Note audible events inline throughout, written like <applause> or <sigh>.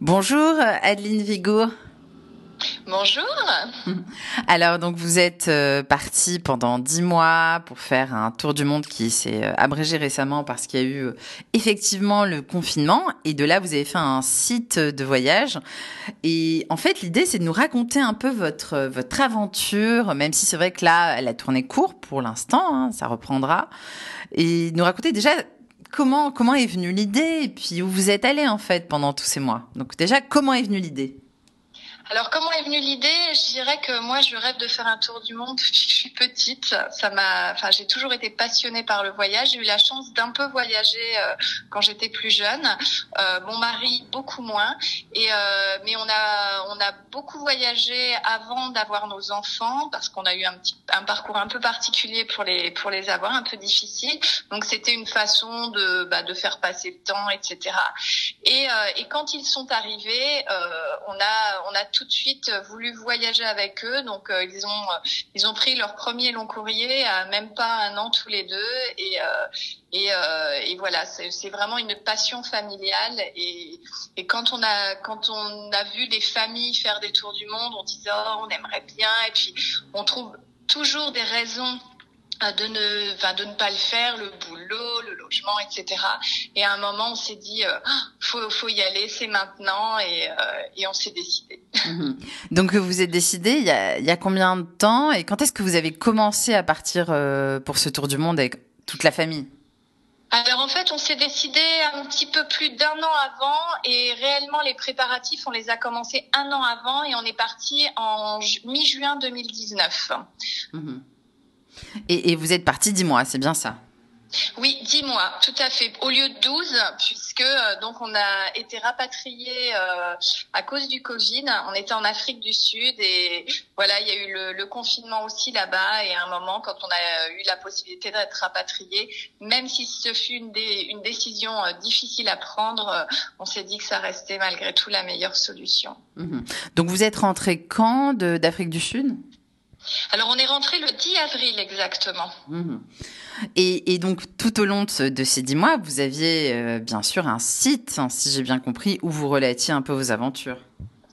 Bonjour Adeline Vigo. Bonjour. Alors donc vous êtes euh, partie pendant dix mois pour faire un tour du monde qui s'est euh, abrégé récemment parce qu'il y a eu euh, effectivement le confinement et de là vous avez fait un site de voyage et en fait l'idée c'est de nous raconter un peu votre votre aventure même si c'est vrai que là elle a tourné court pour l'instant hein, ça reprendra et nous raconter déjà comment comment est venue l'idée? Et puis où vous êtes allé en fait pendant tous ces mois? Donc déjà comment est venue l'idée? Alors comment est venue l'idée? Je dirais que moi je rêve de faire un tour du monde <laughs> depuis que je suis petite. Ça m'a, enfin j'ai toujours été passionnée par le voyage. J'ai eu la chance d'un peu voyager euh, quand j'étais plus jeune. Euh, mon mari beaucoup moins. Et euh, mais on a on a beaucoup voyagé avant d'avoir nos enfants parce qu'on a eu un petit un parcours un peu particulier pour les pour les avoir, un peu difficile. Donc c'était une façon de bah, de faire passer le temps, etc. Et et quand ils sont arrivés, on a on a de suite voulu voyager avec eux. Donc euh, ils ont euh, ils ont pris leur premier long courrier à même pas un an tous les deux. Et euh, et, et voilà c'est vraiment une passion familiale. Et, et quand on a quand on a vu des familles faire des tours du monde on disait oh, on aimerait bien. Et puis on trouve toujours des raisons de ne, enfin, de ne pas le faire, le boulot, le logement, etc. Et à un moment, on s'est dit, euh, faut, faut y aller, c'est maintenant, et, euh, et on s'est décidé. Mhm. Donc vous êtes décidé il y a, il y a combien de temps et quand est-ce que vous avez commencé à partir euh, pour ce tour du monde avec toute la famille? Alors en fait, on s'est décidé un petit peu plus d'un an avant et réellement les préparatifs, on les a commencés un an avant et on est parti en mi-juin 2019. Mmh. Et, et vous êtes parti dix mois, c'est bien ça? Oui, dix mois, tout à fait. Au lieu de 12, puisque euh, donc on a été rapatrié euh, à cause du Covid. On était en Afrique du Sud et voilà, il y a eu le, le confinement aussi là-bas. Et à un moment, quand on a eu la possibilité d'être rapatrié, même si ce fut une, une décision euh, difficile à prendre, on s'est dit que ça restait malgré tout la meilleure solution. Mmh. Donc vous êtes rentré quand d'Afrique du Sud? Alors on est rentré le 10 avril exactement. Mmh. Et, et, donc tout au long de, ces dix mois, vous aviez euh, bien sûr un site, hein, si j'ai bien compris, où vous relatiez un peu vos aventures.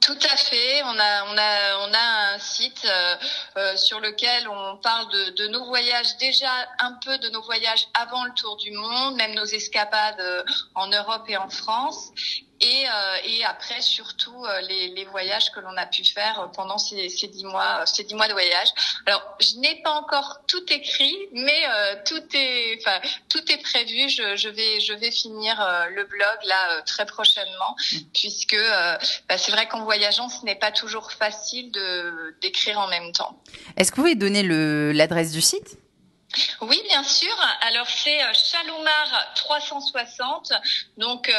Tout à fait. On a, on a, on a un site euh, euh, sur lequel on parle de, de, nos voyages, déjà un peu de nos voyages avant le tour du monde, même nos escapades euh, en Europe et en France et, euh, et après surtout euh, les, les, voyages que l'on a pu faire pendant ces, ces dix mois, ces dix mois de voyage. Alors, je n'ai pas encore tout écrit, mais euh, tout est, enfin, tout est prévu. Je, je vais, je vais finir le blog là très prochainement, mmh. puisque bah, c'est vrai qu'en voyageant, ce n'est pas toujours facile de d'écrire en même temps. Est-ce que vous pouvez donner le l'adresse du site? Oui, bien sûr. Alors c'est euh, Chaloumar 360, donc euh,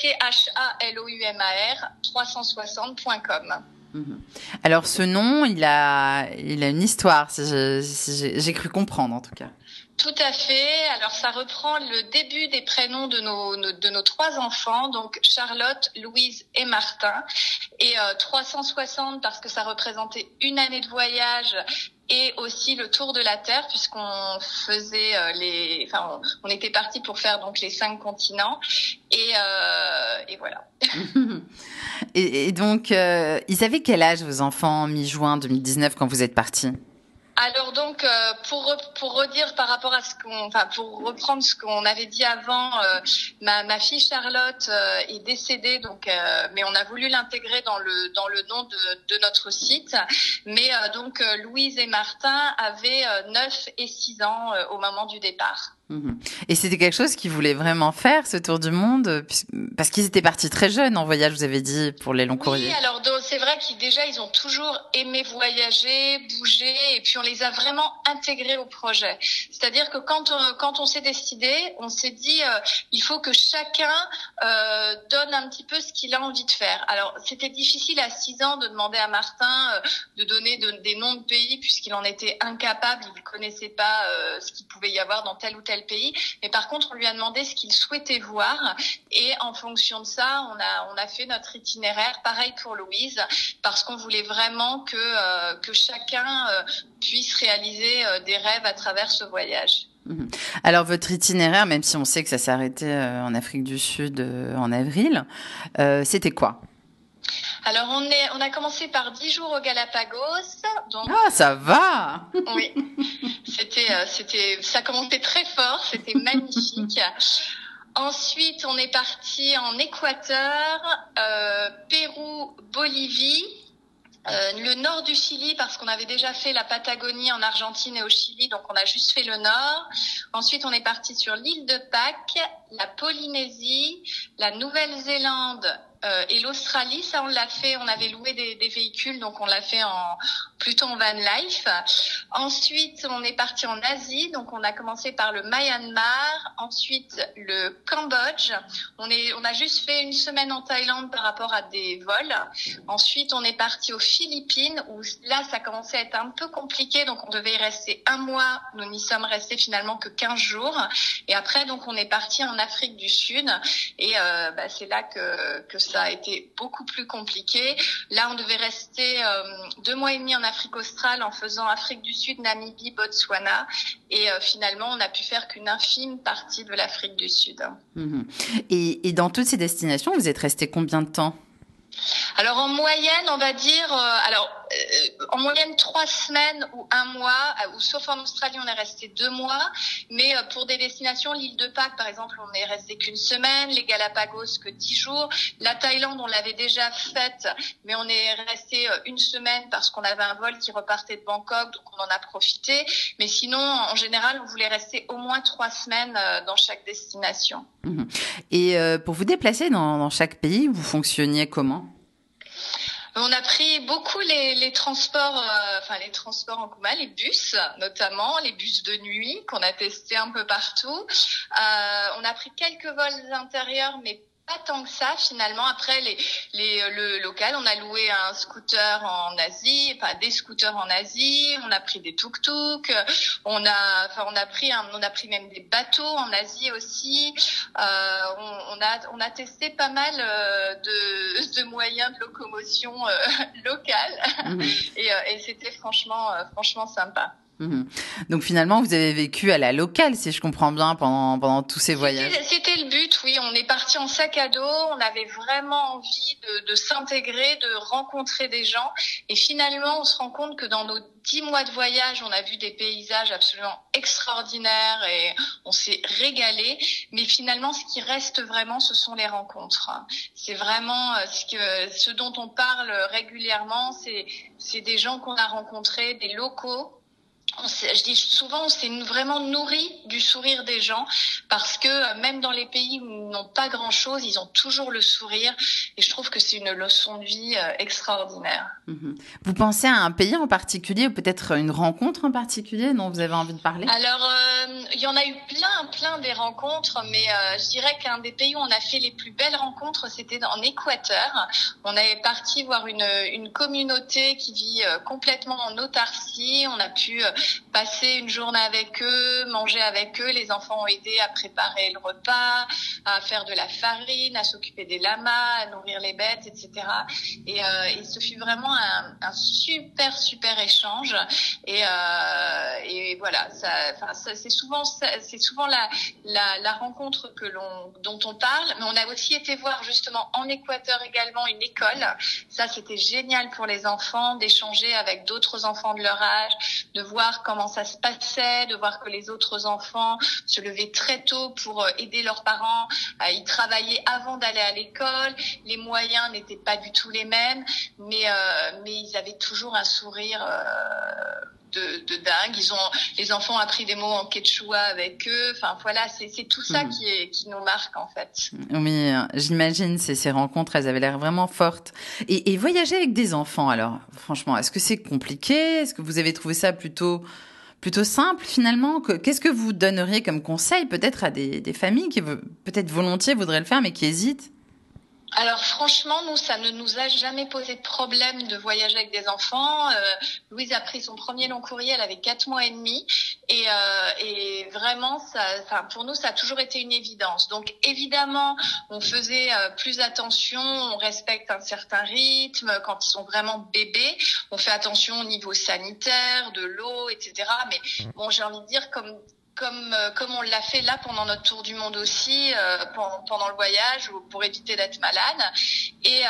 C H A L O U M A R 360.com. Mhm. Alors ce nom, il a, il a une histoire, j'ai cru comprendre en tout cas. Tout à fait. Alors ça reprend le début des prénoms de nos, de nos trois enfants, donc Charlotte, Louise et Martin, et euh, 360 parce que ça représentait une année de voyage et aussi le tour de la Terre puisqu'on faisait euh, les, enfin on, était parti pour faire donc les cinq continents et, euh, et voilà. <laughs> et, donc euh, ils avaient quel âge vos enfants mi-juin 2019 quand vous êtes partis? Alors donc euh, pour pour redire par rapport à ce qu'on enfin pour reprendre ce qu'on avait dit avant euh, ma, ma fille Charlotte euh, est décédée donc mais on a voulu l'intégrer dans le dans le nom de, de notre site mais donc Louise et Martin avaient 9 et 6 ans au moment du départ. Mhm. Et c'était quelque chose qu'ils voulaient vraiment faire, ce tour du monde, parce qu'ils étaient partis très jeunes en voyage, vous avez dit, pour les longs courriers. Oui, alors c'est vrai qu'ils déjà ils ont toujours aimé voyager, bouger, et puis on les a vraiment intégrés au projet. C'est-à-dire que quand on, quand on s'est décidé, on s'est dit euh, il faut que chacun euh, donne un petit peu ce qu'il a envie de faire. Alors c'était difficile à 6 ans de demander à Martin euh, de donner de, des noms de pays puisqu'il en était incapable, il ne connaissait pas euh, ce qu'il pouvait y avoir dans tel ou tel pays. Mais par contre, on lui a demandé ce qu'il souhaitait voir. Et en fonction de ça, on a, on a fait notre itinéraire. Pareil pour Louise, parce qu'on voulait vraiment que, euh, que chacun euh, puisse réaliser euh, des rêves à travers ce voyage. Mhm. Alors votre itinéraire, même si on sait que ça s'est arrêté en Afrique du Sud en avril, c'était quoi? Alors on est, on a commencé par 10 jours au Galapagos. Donc, ah, ça va. oui, c'était, c'était, ça commençait très fort, c'était magnifique. <laughs> Ensuite, on est parti en Équateur, euh, Pérou, Bolivie. Euh, le nord du Chili parce qu'on avait déjà fait la Patagonie en Argentine et au Chili, donc on a juste fait le nord. Ensuite, on est parti sur l'île de Pâques, la Polynésie, la Nouvelle-Zélande euh, et l'Australie. Ça, on l'a fait. On avait loué des, véhicules, donc on l'a fait en plutôt en van life. Ensuite, on est parti en Asie, donc on a commencé par le Myanmar, ensuite le Cambodge. On est, on a juste fait une semaine en Thaïlande par rapport à des vols. Ensuite, on est parti aux Philippines où là, ça commençait à être un peu compliqué, donc on devait y rester un mois. Nous n'y sommes restés finalement que 15 jours. Et après, donc on est parti en Afrique du Sud et euh, bah, c'est là que que a été beaucoup plus compliqué. Là, on devait rester euh, deux mois et demi en Afrique australe en faisant Afrique du Sud, Namibie, Botswana. Et euh, finalement, on n'a pu faire qu'une infime partie de l'Afrique du Sud. Mhm. Et, et dans toutes ces destinations, vous êtes resté combien de temps? Alors en moyenne, on va dire, euh, alors en moyenne trois semaines ou un mois, euh, ou sauf en Australie, on est resté deux mois. Mais pour des destinations, l'île de Pâques, par exemple, on est resté qu'une semaine. Les Galapagos que dix jours. La Thaïlande, on l'avait déjà faite, mais on est resté une semaine parce qu'on avait un vol qui repartait de Bangkok, donc on en a profité. Mais sinon, en général, on voulait rester au moins trois semaines dans chaque destination. Mhm. Et pour vous déplacer dans, dans chaque pays, vous fonctionniez comment? On a pris beaucoup les, les transports, euh, enfin les transports en commun, les bus notamment, les bus de nuit qu'on a testé un peu partout. Euh, on a pris quelques vols intérieurs, mais pas tant que ça finalement. Après les, les le local, on a loué un scooter en Asie, enfin des scooters en Asie. On a pris des tuk-tuk. On a, enfin on a pris un, on a pris même des bateaux en Asie aussi. Euh, on, on, a on a testé pas mal euh, de, <laughs> de moyens de locomotion euh, <laughs> locales mmh. <laughs> et, euh, et c'était franchement franchement sympa. Mhm. Donc finalement, vous avez vécu à la locale, si je comprends bien, pendant, pendant tous ces voyages. C'était le but, oui. On est parti en sac à dos. On avait vraiment envie de, de s'intégrer, de rencontrer des gens. Et finalement, on se rend compte que dans nos dix mois de voyage, on a vu des paysages absolument extraordinaires et on s'est régalé. Mais finalement, ce qui reste vraiment, ce sont les rencontres. C'est vraiment euh, ce, que, ce dont on parle régulièrement. C'est des gens qu'on a rencontrés, des locaux je dis souvent, on s'est vraiment nourri du sourire des gens parce que euh, même dans les pays où ils n'ont pas grand-chose, ils ont toujours le sourire et je trouve que c'est une leçon de vie euh, extraordinaire. Mhm. Vous pensez à un pays en particulier ou peut-être une rencontre en particulier dont vous avez envie de parler? Alors, euh, il y en a eu plein, plein des rencontres, mais je dirais qu'un des pays où on a fait les plus belles rencontres, c'était en Équateur. On avait parti voir une, une communauté qui vit complètement en autarcie. On a pu passer une journée avec eux, manger avec eux. Les enfants ont aidé à préparer le repas, à faire de la farine, à s'occuper des lamas, à nourrir les bêtes, etc. Et, euh, et ce fut vraiment un, un, super super échange. Et, euh, et voilà, ça, ça c'est souvent c'est souvent la, la, la rencontre que l'on dont on parle, mais on a aussi été voir justement en Équateur également une école. Ça c'était génial pour les enfants d'échanger avec d'autres enfants de leur âge, de voir comment ça se passait, de voir que les autres enfants se levaient très tôt pour euh, aider leurs parents à y travailler avant d'aller à l'école. Les moyens n'étaient pas du tout les mêmes, mais euh, mais ils avaient toujours un sourire. Euh, de, de, dingue. Ils ont, les enfants ont appris des mots en quechua avec eux. Enfin voilà, c'est tout ça hmm. qui, est, qui nous marque en fait. Oui, j'imagine ces, ces rencontres, elles avaient l'air vraiment fortes. Et, et voyager avec des enfants, alors, franchement, est-ce que c'est compliqué? Est-ce que vous avez trouvé ça plutôt plutôt simple finalement Qu'est-ce que vous donneriez comme conseil peut-être à des, des familles qui peut-être volontiers voudraient le faire mais qui hésitent alors franchement, nous, ça ne nous a jamais posé de problème de voyager avec des enfants. Euh, Louise a pris son premier long courrier, elle avait quatre mois et demi, et, euh, et vraiment, ça, pour nous, ça a toujours été une évidence. Donc évidemment, on faisait euh, plus attention, on respecte un certain rythme quand ils sont vraiment bébés, on fait attention au niveau sanitaire, de l'eau, etc. Mais bon, j'ai envie de dire comme comme comme on l'a fait là pendant notre tour du monde aussi pendant, pendant, le voyage pour éviter d'être malade. Et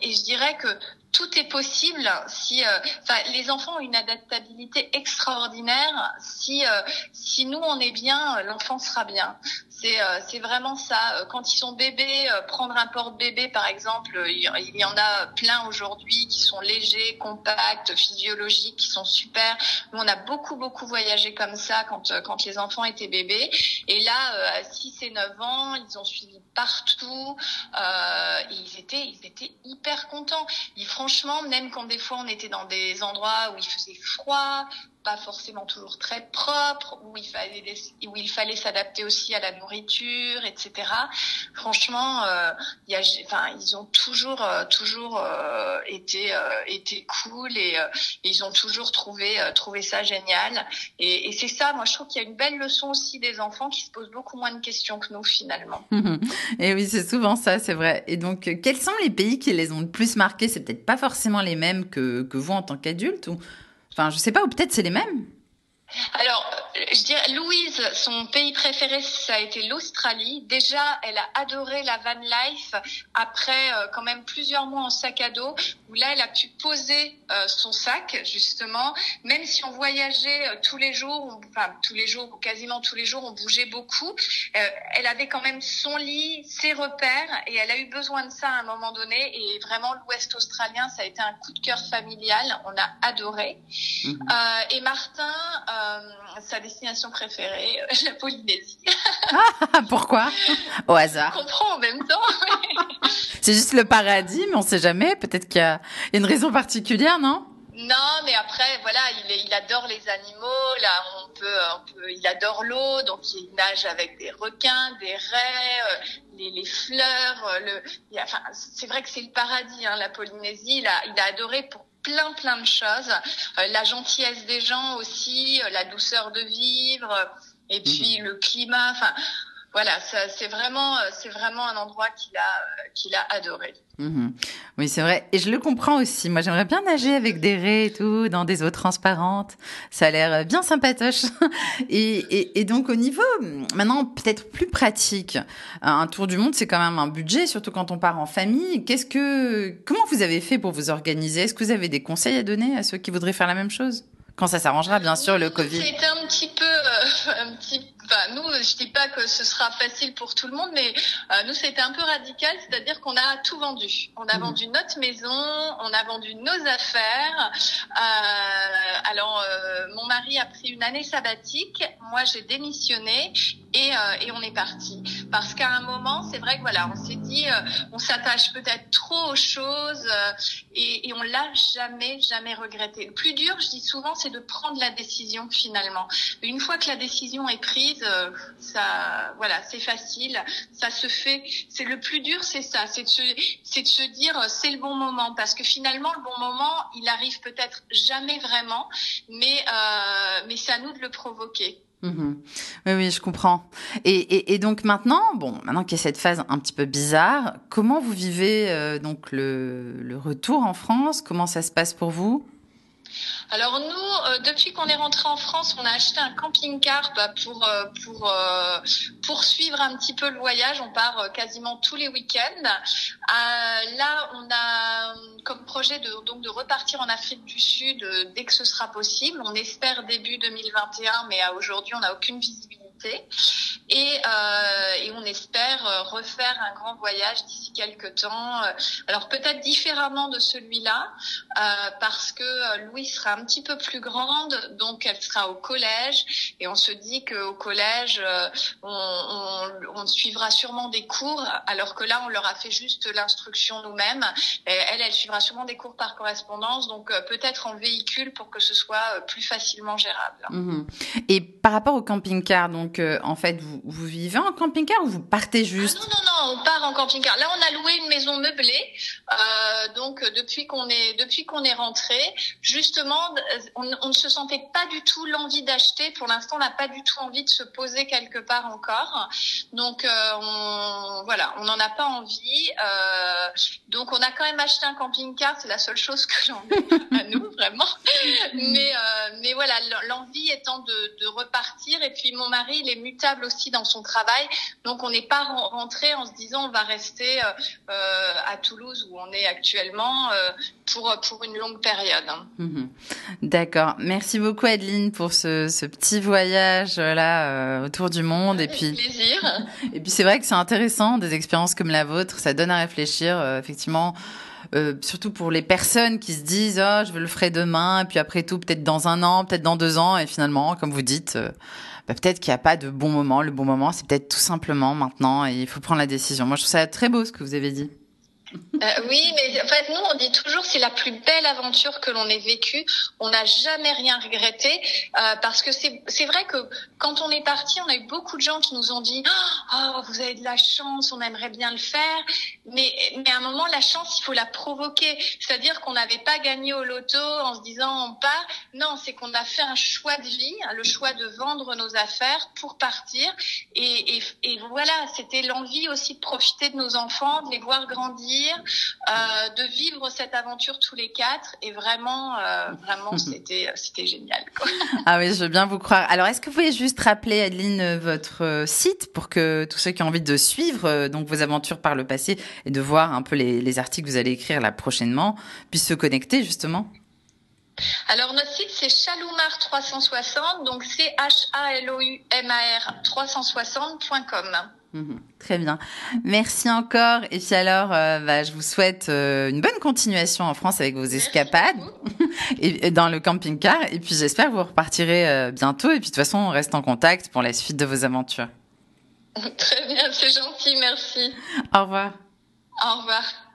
et je dirais que tout est possible si enfin les enfants ont une adaptabilité extraordinaire si si nous on est bien l'enfant sera bien c'est euh, c'est vraiment ça. Euh, quand ils sont bébés, euh, prendre un porte-bébé par exemple, il y en a plein aujourd'hui qui sont légers, compacts, physiologiques, qui sont super. Nous, on a beaucoup beaucoup voyagé comme ça quand quand les enfants étaient bébés. Et là, à 6 et 9 ans, ils ont suivi partout. Euh, ils étaient ils étaient hyper contents. Franchement, même quand des fois on était dans des endroits où il faisait froid, pas forcément toujours très propre, où il fallait où il fallait s'adapter aussi à la nourriture, etc. Franchement, euh, y a, enfin, ils ont toujours euh, toujours euh, été euh, été cool et, ils ont toujours trouvé trouvé ça génial. Et, et c'est ça, moi je trouve qu'il y a une belle leçon aussi des enfants qui se posent beaucoup moins de questions que nous finalement. <laughs> et oui, c'est souvent ça, c'est vrai. Et donc, quels sont les pays qui les ont le plus marqués? C'est peut-être pas forcément les mêmes que que vous en tant qu'adulte ou Enfin, je sais pas, ou peut-être c'est les mêmes. Alors, je dirais, Louise, son pays préféré, ça a été l'Australie. Déjà, elle a adoré la van life après euh, quand même plusieurs mois en sac à dos, où là, elle a pu poser euh, son sac, justement. Même si on voyageait euh, tous les jours, enfin tous les jours, ou quasiment tous les jours, on bougeait beaucoup, elle avait quand même son lit, ses repères, et elle a eu besoin de ça à un moment donné. Et vraiment, l'Ouest australien, ça a été un coup de cœur familial. On a adoré. Mhm. et Martin euh, sa destination préférée, euh, la Polynésie. <laughs> Ah, pourquoi? Au hasard. Je comprends en même temps. C'est juste le paradis, mais on sait jamais. Peut-être qu'il y a une raison particulière, non? Non, mais après, voilà, il, il adore les animaux. Là, on peut, on peut il adore l'eau, donc il nage avec des requins, des raies, euh, les, les, fleurs. Le, enfin, c'est vrai que c'est le paradis, hein, la Polynésie. Il a, il a adoré pour plein plein de choses. Euh, la gentillesse des gens aussi, euh, la douceur de vivre, et puis mhm. le climat. Enfin, voilà, c'est vraiment, euh, c'est vraiment un endroit qu'il a, euh, qu'il a adoré. Mhm. Oui, c'est vrai. Et je le comprends aussi. Moi, j'aimerais bien nager avec des raies et tout, dans des eaux transparentes. Ça a l'air bien sympatoche. <laughs> Et, et, et, donc, au niveau, maintenant, peut-être plus pratique, un tour du monde, c'est quand même un budget, surtout quand on part en famille. Qu'est-ce que, comment vous avez fait pour vous organiser? Est-ce que vous avez des conseils à donner à ceux qui voudraient faire la même chose? Quand ça s'arrangera, bien sûr, le Covid. C'était un petit peu, euh, <laughs> un petit Enfin, nous, je dis pas que ce sera facile pour tout le monde, mais euh, nous, c'était un peu radical, c'est-à-dire qu'on a tout vendu. On a mmh. vendu notre maison, on a vendu nos affaires. Euh, alors, euh, mon mari a pris une année sabbatique, moi j'ai démissionné et, euh, et on est parti. Parce qu'à un moment, c'est vrai que voilà, on s'est dit, euh, on s'attache peut-être trop aux choses euh, et, et on l'a jamais, jamais regretté. Le plus dur, je dis souvent, c'est de prendre la décision finalement. Une fois que la décision est prise, ça, voilà, c'est facile, ça se fait. C'est le plus dur, c'est ça, c'est de se, c'est de se dire, c'est le bon moment, parce que finalement, le bon moment, il arrive peut-être jamais vraiment, mais mais c'est à nous de le provoquer. Mmh oui, oui, je comprends. Et, donc maintenant, bon, maintenant qu'il y a cette phase un petit peu bizarre, comment vous vivez euh, donc le, retour en France? Comment ça se passe pour vous? Alors nous, euh, depuis qu'on est rentré en France, on a acheté un camping-car bah, pour euh, euh, poursuivre un petit peu le voyage. On part quasiment tous les week-ends. là, on a comme projet de donc de repartir en Afrique du Sud dès que ce sera possible. On espère début 2021, mais aujourd'hui, on n'a aucune visibilité et, euh, et, on espère euh, refaire un grand voyage d'ici quelques temps. Euh, alors peut-être différemment de celui-là, euh, parce que euh, Louis sera un petit peu plus grande, donc elle sera au collège, et on se dit qu'au collège, on, on, on, suivra sûrement des cours, alors que là, on leur a fait juste l'instruction nous-mêmes. Elle, elle suivra sûrement des cours par correspondance, donc peut-être en véhicule pour que ce soit plus facilement gérable. Mmh et par rapport au camping-car, donc donc en fait, vous, vous, vivez en camping-car ou vous partez juste ah Non, non, non, on part en camping-car. Là, on a loué une maison meublée. donc depuis qu'on est depuis qu'on est rentré, justement, on, on, ne se sentait pas du tout l'envie d'acheter. Pour l'instant, on n'a pas du tout envie de se poser quelque part encore. Donc on, voilà, on n'en a pas envie. donc on a quand même acheté un camping-car. C'est la seule chose que j'en ai <laughs> à nous vraiment. <laughs> mais mais voilà, l'envie étant de, de, repartir. Et puis mon mari, il est mutable aussi dans son travail, donc on n'est pas rentré en se disant on va rester euh, euh, à Toulouse où on est actuellement euh, pour pour une longue période. Mhm. D'accord. Merci beaucoup Adeline pour ce, ce petit voyage là autour du monde. Avec et puis plaisir. <laughs> Et puis c'est vrai que c'est intéressant des expériences comme la vôtre. Ça donne à réfléchir effectivement. Euh, surtout pour les personnes qui se disent oh, je veux le ferai demain et puis après tout peut-être dans un an peut-être dans deux ans et finalement comme vous dites euh, bah, peut-être qu'il n'y a pas de bon moment. Le bon moment c'est peut-être tout simplement maintenant et il faut prendre la décision. Moi je trouve ça très beau ce que vous avez dit euh, oui, mais en fait, nous, on dit toujours c'est la plus belle aventure que l'on ait vécue. On n'a jamais rien regretté euh, parce que c'est vrai que quand on est parti, on a eu beaucoup de gens qui nous ont dit oh vous avez de la chance, on aimerait bien le faire, mais mais à un moment la chance il faut la provoquer. C'est-à-dire qu'on n'avait pas gagné au loto en se disant on part. Non, c'est qu'on a fait un choix de vie, hein, le choix de vendre nos affaires pour partir. Et, et, et voilà, c'était l'envie aussi de profiter de nos enfants, de les voir grandir euh, de vivre cette aventure tous les quatre. Et vraiment, euh, vraiment, c'était, c'était génial. Quoi. <laughs> Ah oui, je veux bien vous croire. Alors, est-ce que vous pouvez juste rappeler, Adeline, votre site pour que tous ceux qui ont envie de suivre euh, donc vos aventures par le passé et de voir un peu les, les articles que vous allez écrire là prochainement puissent se connecter justement? Alors notre site c'est Chaloumar 360, donc C H A L O U M A R 360.com. Mhm. très bien. Merci encore. Et puis alors, euh, bah, je vous souhaite euh, une bonne continuation en France avec vos escapades <laughs> et, dans le camping-car. Et puis j'espère que vous repartirez euh, bientôt. Et puis de toute façon, on reste en contact pour la suite de vos aventures. Très bien, c'est gentil, merci. Au revoir. Au revoir.